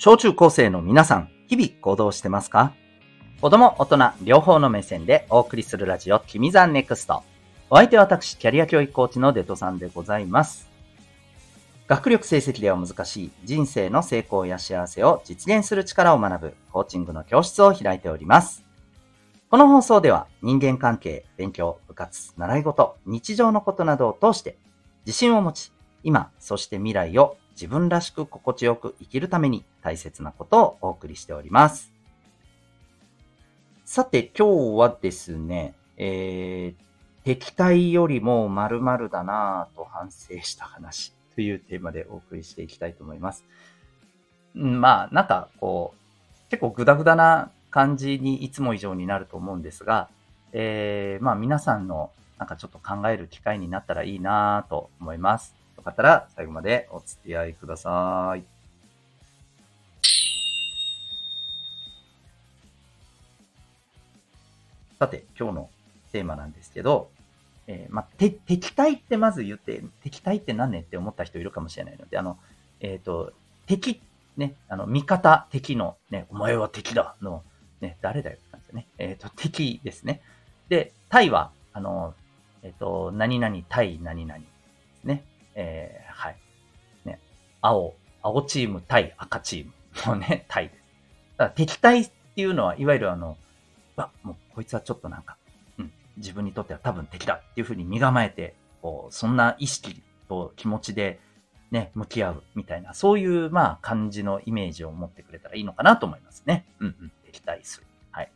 小中高生の皆さん、日々行動してますか？子供、大人、両方の目線でお送りするラジオ、君 the NEXT。お相手は私、キャリア教育コーチのデトさんでございます。学力成績では難しい人生の成功や幸せを実現する力を学ぶコーチングの教室を開いております。この放送では人間関係、勉強、部活、習い事、日常のことなどを通して自信を持ち、今、そして未来を自分らしく心地よく生きるために大切なことをお送りしております。さて、今日はですね、えー、敵対よりも〇〇だなぁと反省した話というテーマでお送りしていきたいと思います。んまあ、なんかこう、結構グダグダな感じにいつも以上になると思うんですが、えー、まあ皆さんのなんかちょっと考える機会になったらいいなぁと思います。よかったら最後までお付き合いください。さて、今日のテーマなんですけど、えー、まあ、て、敵対ってまず言って、敵対って何ねって思った人いるかもしれないので、あの、えっ、ー、と、敵、ね、あの、味方、敵の、ね、お前は敵だの、ね、誰だよって感じでね。えっ、ー、と、敵ですね。で、対は、あの、えっ、と、何々対何々ですね。青、青チーム対赤チームのね、対です。だから敵対っていうのは、いわゆるあの、わ、もうこいつはちょっとなんか、うん、自分にとっては多分敵だっていうふうに身構えて、こう、そんな意識と気持ちでね、向き合うみたいな、そういう、まあ、感じのイメージを持ってくれたらいいのかなと思いますね。うんうん、敵対する。はい。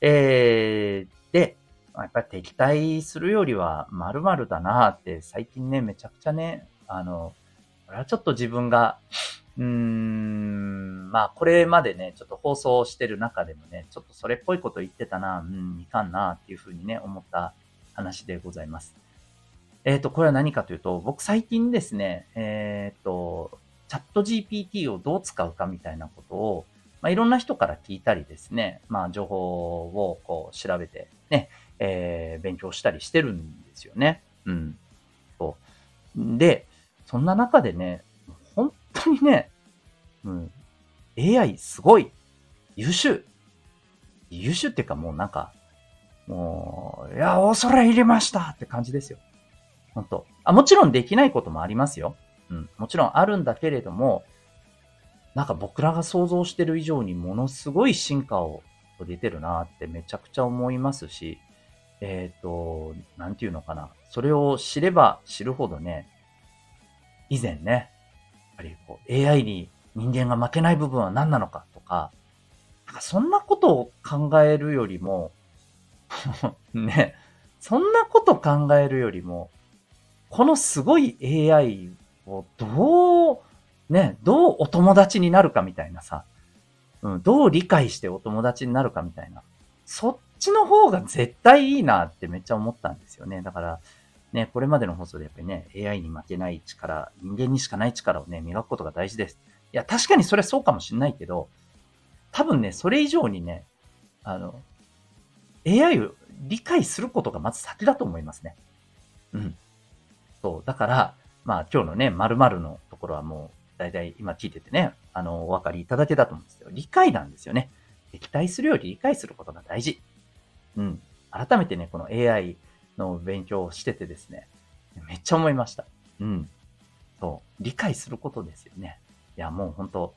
えー、で、やっぱり敵対するよりは〇〇だなって最近ね、めちゃくちゃね、あの、これはちょっと自分が、うーん、まあこれまでね、ちょっと放送してる中でもね、ちょっとそれっぽいこと言ってたな、うん、いかんなっていうふうにね、思った話でございます。えっ、ー、と、これは何かというと、僕最近ですね、えっ、ー、と、チャット GPT をどう使うかみたいなことを、まあ、いろんな人から聞いたりですね、まあ、情報をこう調べてね、えー、勉強したりしてるんですよね。うん。そう。で、そんな中でね、本当にね、うん、AI すごい、優秀。優秀っていうかもうなんか、もう、いや、恐れ入りましたって感じですよ。本当あ、もちろんできないこともありますよ。うん。もちろんあるんだけれども、なんか僕らが想像してる以上にものすごい進化を出てるなってめちゃくちゃ思いますし、えっ、ー、と、なんていうのかな。それを知れば知るほどね、以前ね、やっぱりこう AI に人間が負けない部分は何なのかとか、なんかそんなことを考えるよりも ね、そんなこと考えるよりも、このすごい AI をどう、ね、どうお友達になるかみたいなさ、うん、どう理解してお友達になるかみたいな。そっちの方が絶対いいなってめっちゃ思ったんですよね。だから、ね、これまでの放送でやっぱりね、AI に負けない力、人間にしかない力をね、磨くことが大事です。いや、確かにそれはそうかもしんないけど、多分ね、それ以上にね、あの、AI を理解することがまず先だと思いますね。うん。そう。だから、まあ今日のね、〇〇のところはもう、だいたい今聞いててね、あの、お分かりいただけたと思うんですよ。理解なんですよね。敵対するより理解することが大事。うん。改めてね、この AI の勉強をしててですね、めっちゃ思いました。うん。そう。理解することですよね。いや、もう本当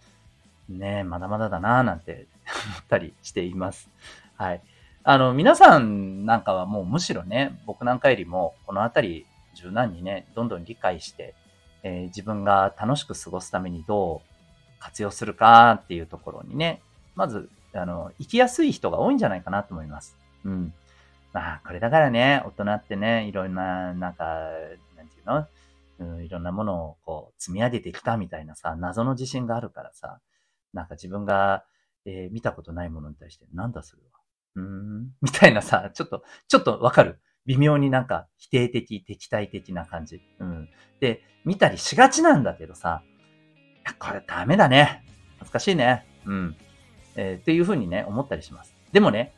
ね、まだまだだなぁなんて思ったりしています。はい。あの、皆さんなんかはもうむしろね、僕なんかよりも、このあたり柔軟にね、どんどん理解して、えー、自分が楽しく過ごすためにどう活用するかっていうところにね、まず、あの、生きやすい人が多いんじゃないかなと思います。うん。まあ、これだからね、大人ってね、いろんな、なんか、なんていうの？うん、いろんなものをこう積み上げてきたみたいなさ、謎の自信があるからさ、なんか自分が、えー、見たことないものに対して、なんだそれは？うーん、みたいなさ、ちょっと、ちょっとわかる？微妙になんか否定的、敵対的な感じ。うん。で、見たりしがちなんだけどさ、これダメだね。恥ずかしいね。うん。えー、っていうふうにね、思ったりします。でもね、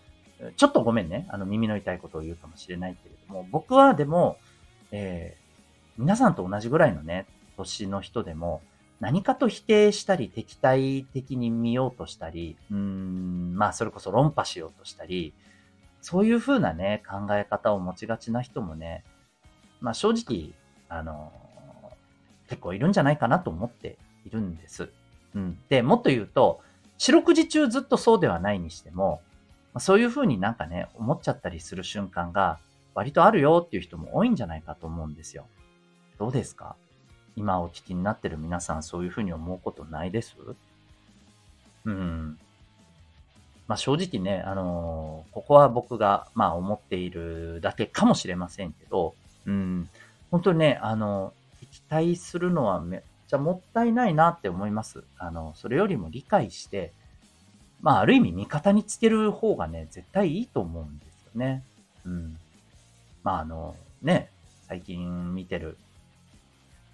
ちょっとごめんね。あの、耳の痛いことを言うかもしれないけれども、僕はでも、えー、皆さんと同じぐらいのね、年の人でも、何かと否定したり、敵対的に見ようとしたり、うん、まあ、それこそ論破しようとしたり、そういう風なね、考え方を持ちがちな人もね、まあ、正直、あの、結構いるんじゃないかなと思っているんです。うん。で、もっと言うと、四六時中ずっとそうではないにしても、まそういう風になんかね、思っちゃったりする瞬間が割とあるよっていう人も多いんじゃないかと思うんですよ。どうですか？今お聞きになってる皆さんそういう風に思うことないです？うん。まあ正直ね、あのー、ここは僕がまあ思っているだけかもしれませんけど、うん。本当にね、あの、敵対するのはめっちゃもったいないなって思います。あの、それよりも理解して、まあある意味味方につける方がね、絶対いいと思うんですよね。うん。まああの、ね、最近見てる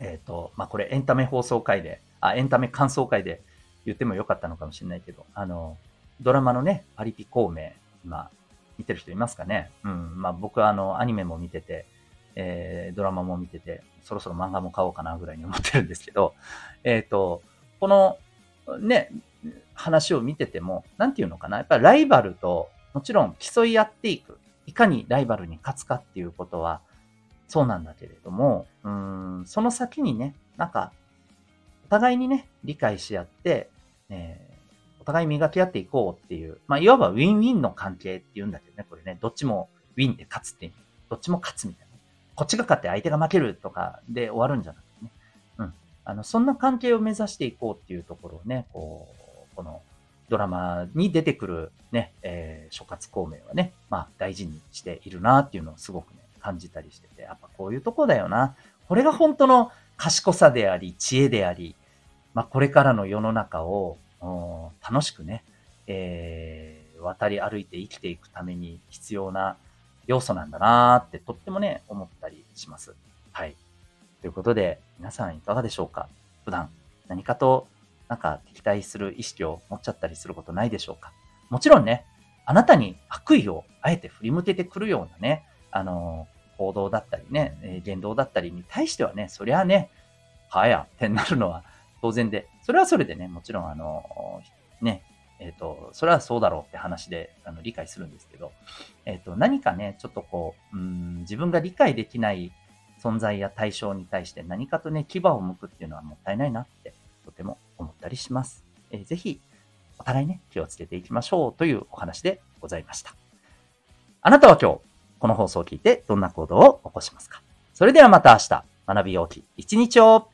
えっ、ー、と、まあ、これエンタメ放送会で、あ、エンタメ感想会で言ってもよかったのかもしれないけど、あの、ドラマのね、パリピ孔明、今、見てる人いますかね？うん。まあ、僕はあの、アニメも見てて、えー、ドラマも見てて、そろそろ漫画も買おうかなぐらいに思ってるんですけど、えっ、ー、と、この、ね、話を見てても、なんていうのかなやっぱりライバルと、もちろん競い合っていく。いかにライバルに勝つかっていうことは、そうなんだけれども、うん、その先にね、なんか、お互いにね、理解し合って、えー、お互い磨き合っていこうっていう、まあ、いわばウィンウィンの関係って言うんだけどね、これね、どっちもウィンで勝つって意味。どっちも勝つみたいな。こっちが勝って相手が負けるとかで終わるんじゃなくてね。うん。あの、そんな関係を目指していこうっていうところをね、こう、このドラマに出てくるね、えー、諸葛孔明はね、まあ大事にしているなっていうのをすごくね、感じたりしてて、やっぱこういうとこだよな。これが本当の賢さであり、知恵であり、まあ、これからの世の中を楽しくね、えー、渡り歩いて生きていくために必要な要素なんだなーってとってもね、思ったりします。はい。ということで、皆さんいかがでしょうか？普段何かとなんか敵対する意識を持っちゃったりすることないでしょうか？もちろんね、あなたに悪意をあえて振り向けてくるようなね、あの、行動だったりね、え言動だったりに対してはね、そりゃね、はやってなるのは当然で、それはそれでね、もちろんあの、ね、えっ、ー、と、それはそうだろうって話であの理解するんですけど、えっ、と、何かね、ちょっとこう、うん、自分が理解できない存在や対象に対して何かとね、牙を向くっていうのはもったいないなってとても思ったりします。えー、ぜひ、お互いね、気をつけていきましょうというお話でございました。あなたは今日、この放送を聞いてどんな行動を起こしますか？それではまた明日、学びようき一日を